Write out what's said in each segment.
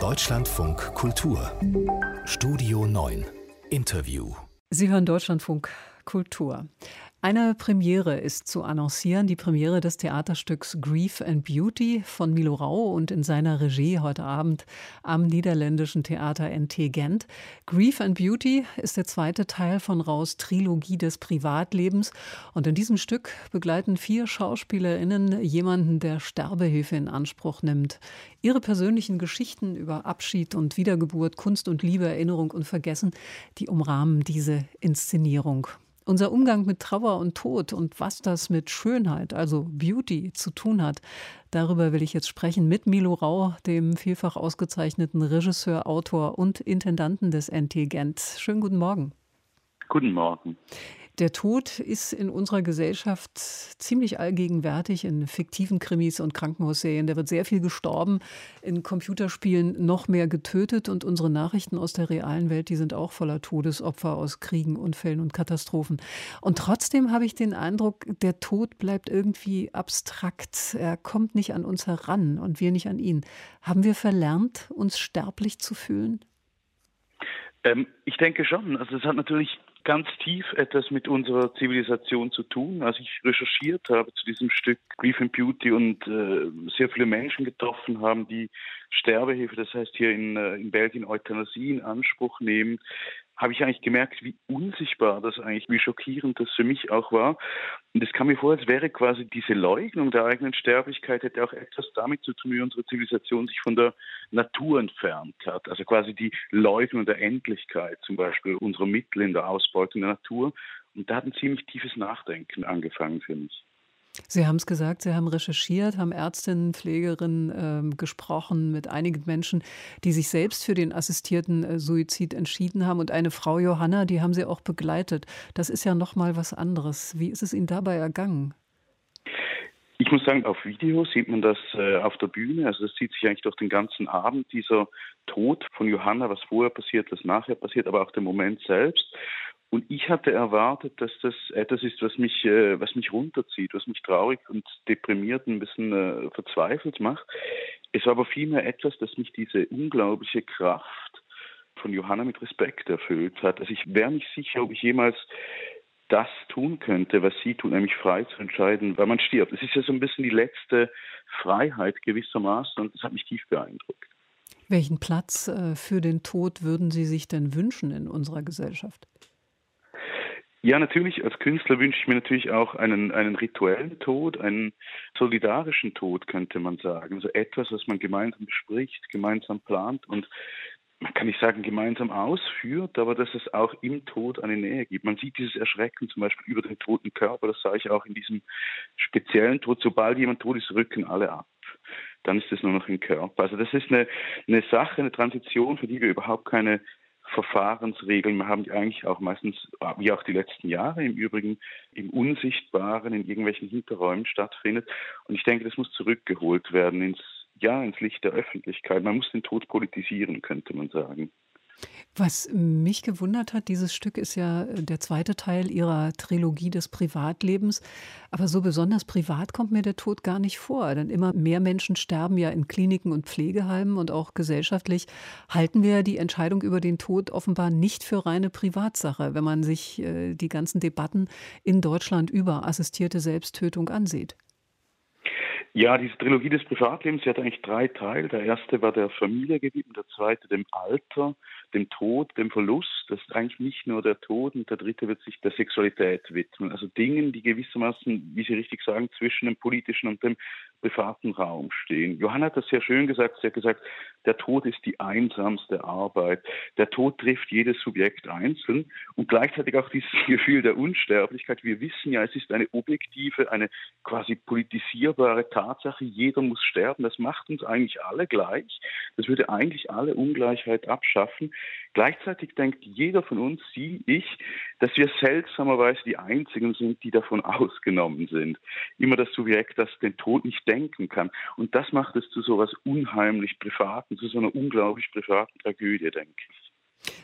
Deutschlandfunk Kultur. Studio 9 Interview. Sie hören Deutschlandfunk Kultur. Eine Premiere ist zu annoncieren, die Premiere des Theaterstücks Grief and Beauty von Milo Rau und in seiner Regie heute Abend am niederländischen Theater NT Gent. Grief and Beauty ist der zweite Teil von Raus Trilogie des Privatlebens und in diesem Stück begleiten vier Schauspielerinnen jemanden, der Sterbehilfe in Anspruch nimmt. Ihre persönlichen Geschichten über Abschied und Wiedergeburt, Kunst und Liebe, Erinnerung und Vergessen, die umrahmen diese Inszenierung. Unser Umgang mit Trauer und Tod und was das mit Schönheit, also Beauty, zu tun hat, darüber will ich jetzt sprechen mit Milo Rau, dem vielfach ausgezeichneten Regisseur, Autor und Intendanten des NT Gent. Schönen guten Morgen. Guten Morgen. Der Tod ist in unserer Gesellschaft ziemlich allgegenwärtig in fiktiven Krimis und Krankenhausserien. Da wird sehr viel gestorben, in Computerspielen noch mehr getötet und unsere Nachrichten aus der realen Welt, die sind auch voller Todesopfer aus Kriegen, Unfällen und Katastrophen. Und trotzdem habe ich den Eindruck, der Tod bleibt irgendwie abstrakt. Er kommt nicht an uns heran und wir nicht an ihn. Haben wir verlernt, uns sterblich zu fühlen? Ähm, ich denke schon. Also es hat natürlich ganz tief etwas mit unserer Zivilisation zu tun. Als ich recherchiert habe zu diesem Stück Grief and Beauty und äh, sehr viele Menschen getroffen haben, die Sterbehilfe, das heißt hier in, äh, in Belgien Euthanasie in Anspruch nehmen, habe ich eigentlich gemerkt, wie unsichtbar das eigentlich, wie schockierend das für mich auch war. Und es kam mir vor, als wäre quasi diese Leugnung der eigenen Sterblichkeit hätte auch etwas damit zu tun, wie unsere Zivilisation sich von der Natur entfernt hat. Also quasi die Leugnung der Endlichkeit, zum Beispiel unserer Mittel in der Ausbeutung der Natur. Und da hat ein ziemlich tiefes Nachdenken angefangen für mich. Sie haben es gesagt, Sie haben recherchiert, haben Ärztinnen, Pflegerinnen äh, gesprochen mit einigen Menschen, die sich selbst für den assistierten äh, Suizid entschieden haben. Und eine Frau Johanna, die haben Sie auch begleitet. Das ist ja noch mal was anderes. Wie ist es Ihnen dabei ergangen? Ich muss sagen, auf Video sieht man das äh, auf der Bühne. Also das zieht sich eigentlich durch den ganzen Abend, dieser Tod von Johanna, was vorher passiert, was nachher passiert, aber auch der Moment selbst. Und ich hatte erwartet, dass das etwas ist, was mich, äh, was mich runterzieht, was mich traurig und deprimiert, ein bisschen äh, verzweifelt macht. Es war aber vielmehr etwas, das mich diese unglaubliche Kraft von Johanna mit Respekt erfüllt hat. Also ich wäre nicht sicher, ob ich jemals das tun könnte, was sie tut, nämlich frei zu entscheiden, weil man stirbt. Es ist ja so ein bisschen die letzte Freiheit gewissermaßen und das hat mich tief beeindruckt. Welchen Platz äh, für den Tod würden Sie sich denn wünschen in unserer Gesellschaft? Ja, natürlich. Als Künstler wünsche ich mir natürlich auch einen, einen rituellen Tod, einen solidarischen Tod, könnte man sagen. Also etwas, was man gemeinsam bespricht, gemeinsam plant und man kann nicht sagen gemeinsam ausführt, aber dass es auch im Tod eine Nähe gibt. Man sieht dieses Erschrecken zum Beispiel über den toten Körper, das sah ich auch in diesem speziellen Tod. Sobald jemand tot ist, rücken alle ab. Dann ist es nur noch im Körper. Also das ist eine, eine Sache, eine Transition, für die wir überhaupt keine Verfahrensregeln. Wir haben die eigentlich auch meistens, wie auch die letzten Jahre im Übrigen, im Unsichtbaren, in irgendwelchen Hinterräumen stattfindet. Und ich denke, das muss zurückgeholt werden ins, ja, ins Licht der Öffentlichkeit. Man muss den Tod politisieren, könnte man sagen. Was mich gewundert hat, dieses Stück ist ja äh, der zweite Teil ihrer Trilogie des Privatlebens. Aber so besonders privat kommt mir der Tod gar nicht vor. Denn immer mehr Menschen sterben ja in Kliniken und Pflegeheimen und auch gesellschaftlich halten wir die Entscheidung über den Tod offenbar nicht für reine Privatsache, wenn man sich äh, die ganzen Debatten in Deutschland über assistierte Selbsttötung ansieht. Ja, diese Trilogie des Privatlebens, die hat eigentlich drei Teile. Der erste war der Familie gewidmet, der zweite dem Alter, dem Tod, dem Verlust. Das ist eigentlich nicht nur der Tod und der dritte wird sich der Sexualität widmen. Also Dingen, die gewissermaßen, wie Sie richtig sagen, zwischen dem politischen und dem privaten Raum stehen. Johanna hat das sehr schön gesagt. Sie hat gesagt, der Tod ist die einsamste Arbeit. Der Tod trifft jedes Subjekt einzeln und gleichzeitig auch dieses Gefühl der Unsterblichkeit. Wir wissen ja, es ist eine objektive, eine quasi politisierbare Tatsache. Jeder muss sterben. Das macht uns eigentlich alle gleich. Das würde eigentlich alle Ungleichheit abschaffen. Gleichzeitig denkt jeder von uns, Sie, ich, dass wir seltsamerweise die Einzigen sind, die davon ausgenommen sind. Immer das Subjekt, das den Tod nicht denken kann. Und das macht es zu so etwas unheimlich Privaten, zu so einer unglaublich privaten Tragödie, denke ich.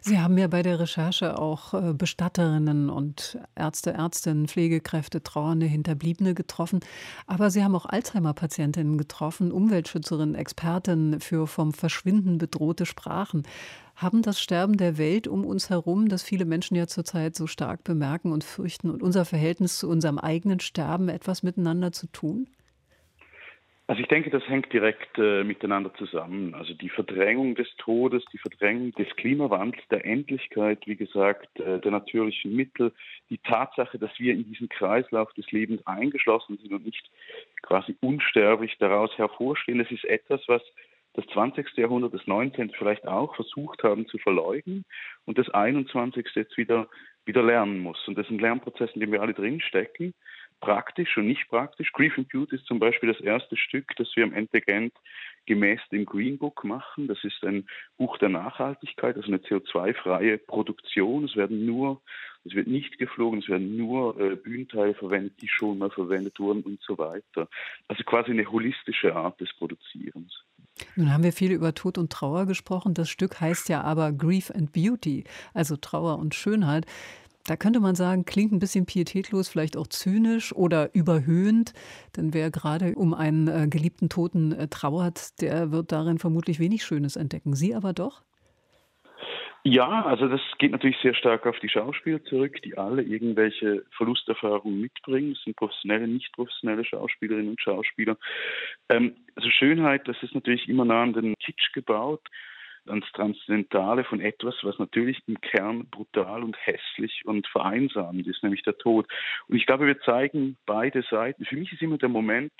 Sie haben ja bei der Recherche auch äh, Bestatterinnen und Ärzte, Ärztinnen, Pflegekräfte, Trauernde, Hinterbliebene getroffen. Aber Sie haben auch Alzheimer-Patientinnen getroffen, Umweltschützerinnen, Expertinnen für vom Verschwinden bedrohte Sprachen. Haben das Sterben der Welt um uns herum, das viele Menschen ja zurzeit so stark bemerken und fürchten, und unser Verhältnis zu unserem eigenen Sterben etwas miteinander zu tun? Also ich denke, das hängt direkt äh, miteinander zusammen. Also die Verdrängung des Todes, die Verdrängung des Klimawandels, der Endlichkeit, wie gesagt, äh, der natürlichen Mittel, die Tatsache, dass wir in diesen Kreislauf des Lebens eingeschlossen sind und nicht quasi unsterblich daraus hervorstehen, das ist etwas, was das 20. Jahrhundert, das 19. vielleicht auch versucht haben zu verleugnen und das 21. jetzt wieder, wieder lernen muss. Und das ist ein Lernprozess, in dem wir alle drinstecken praktisch und nicht praktisch. Grief and Beauty ist zum Beispiel das erste Stück, das wir am Endegent gemäß dem Green Book machen. Das ist ein Buch der Nachhaltigkeit, also eine CO2-freie Produktion. Es werden nur, es wird nicht geflogen, es werden nur äh, Bühnenteile verwendet, die schon mal verwendet wurden und so weiter. Also quasi eine holistische Art des Produzierens. Nun haben wir viel über Tod und Trauer gesprochen. Das Stück heißt ja aber Grief and Beauty, also Trauer und Schönheit. Da könnte man sagen, klingt ein bisschen pietätlos, vielleicht auch zynisch oder überhöhend. Denn wer gerade um einen äh, geliebten Toten äh, trauert, der wird darin vermutlich wenig Schönes entdecken. Sie aber doch? Ja, also das geht natürlich sehr stark auf die Schauspieler zurück, die alle irgendwelche Verlusterfahrungen mitbringen. Das sind professionelle, nicht professionelle Schauspielerinnen und Schauspieler. Ähm, also Schönheit, das ist natürlich immer nah an den Kitsch gebaut ans Transzendentale von etwas, was natürlich im Kern brutal und hässlich und vereinsamend ist, nämlich der Tod. Und ich glaube, wir zeigen beide Seiten. Für mich ist immer der Moment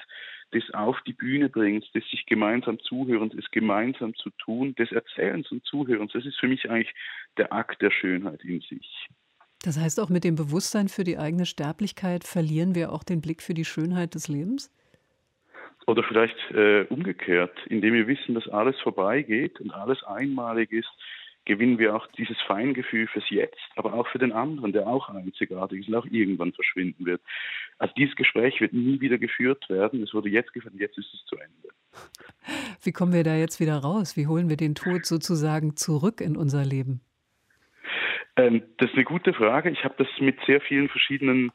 des Auf die Bühne bringens, des sich gemeinsam Zuhörens, des gemeinsam zu tun, des Erzählens und Zuhörens. Das ist für mich eigentlich der Akt der Schönheit in sich. Das heißt, auch mit dem Bewusstsein für die eigene Sterblichkeit verlieren wir auch den Blick für die Schönheit des Lebens? Oder vielleicht äh, umgekehrt, indem wir wissen, dass alles vorbeigeht und alles einmalig ist, gewinnen wir auch dieses Feingefühl fürs Jetzt, aber auch für den anderen, der auch einzigartig ist und auch irgendwann verschwinden wird. Also dieses Gespräch wird nie wieder geführt werden. Es wurde jetzt geführt und jetzt ist es zu Ende. Wie kommen wir da jetzt wieder raus? Wie holen wir den Tod sozusagen zurück in unser Leben? Ähm, das ist eine gute Frage. Ich habe das mit sehr vielen verschiedenen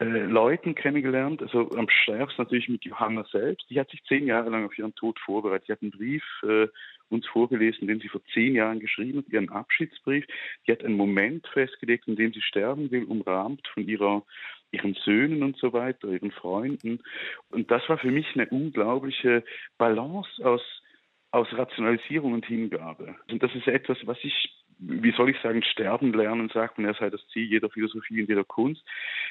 äh, Leuten kennengelernt, also am stärksten natürlich mit Johanna selbst. Die hat sich zehn Jahre lang auf ihren Tod vorbereitet. Sie hat einen Brief äh, uns vorgelesen, den sie vor zehn Jahren geschrieben hat, ihren Abschiedsbrief. Die hat einen Moment festgelegt, in dem sie sterben will, umrahmt von ihrer ihren Söhnen und so weiter, ihren Freunden. Und das war für mich eine unglaubliche Balance aus, aus Rationalisierung und Hingabe. Und das ist etwas, was ich wie soll ich sagen, sterben lernen, sagt man, er sei das Ziel jeder Philosophie und jeder Kunst,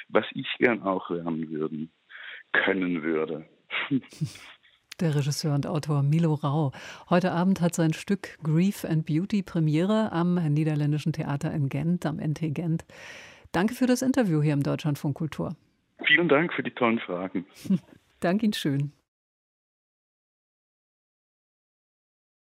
was ich gern auch lernen würden, können würde. Der Regisseur und Autor Milo Rau. Heute Abend hat sein Stück Grief and Beauty Premiere am Niederländischen Theater in Gent, am NT Gent. Danke für das Interview hier im Deutschlandfunk Kultur. Vielen Dank für die tollen Fragen. Danke Ihnen schön.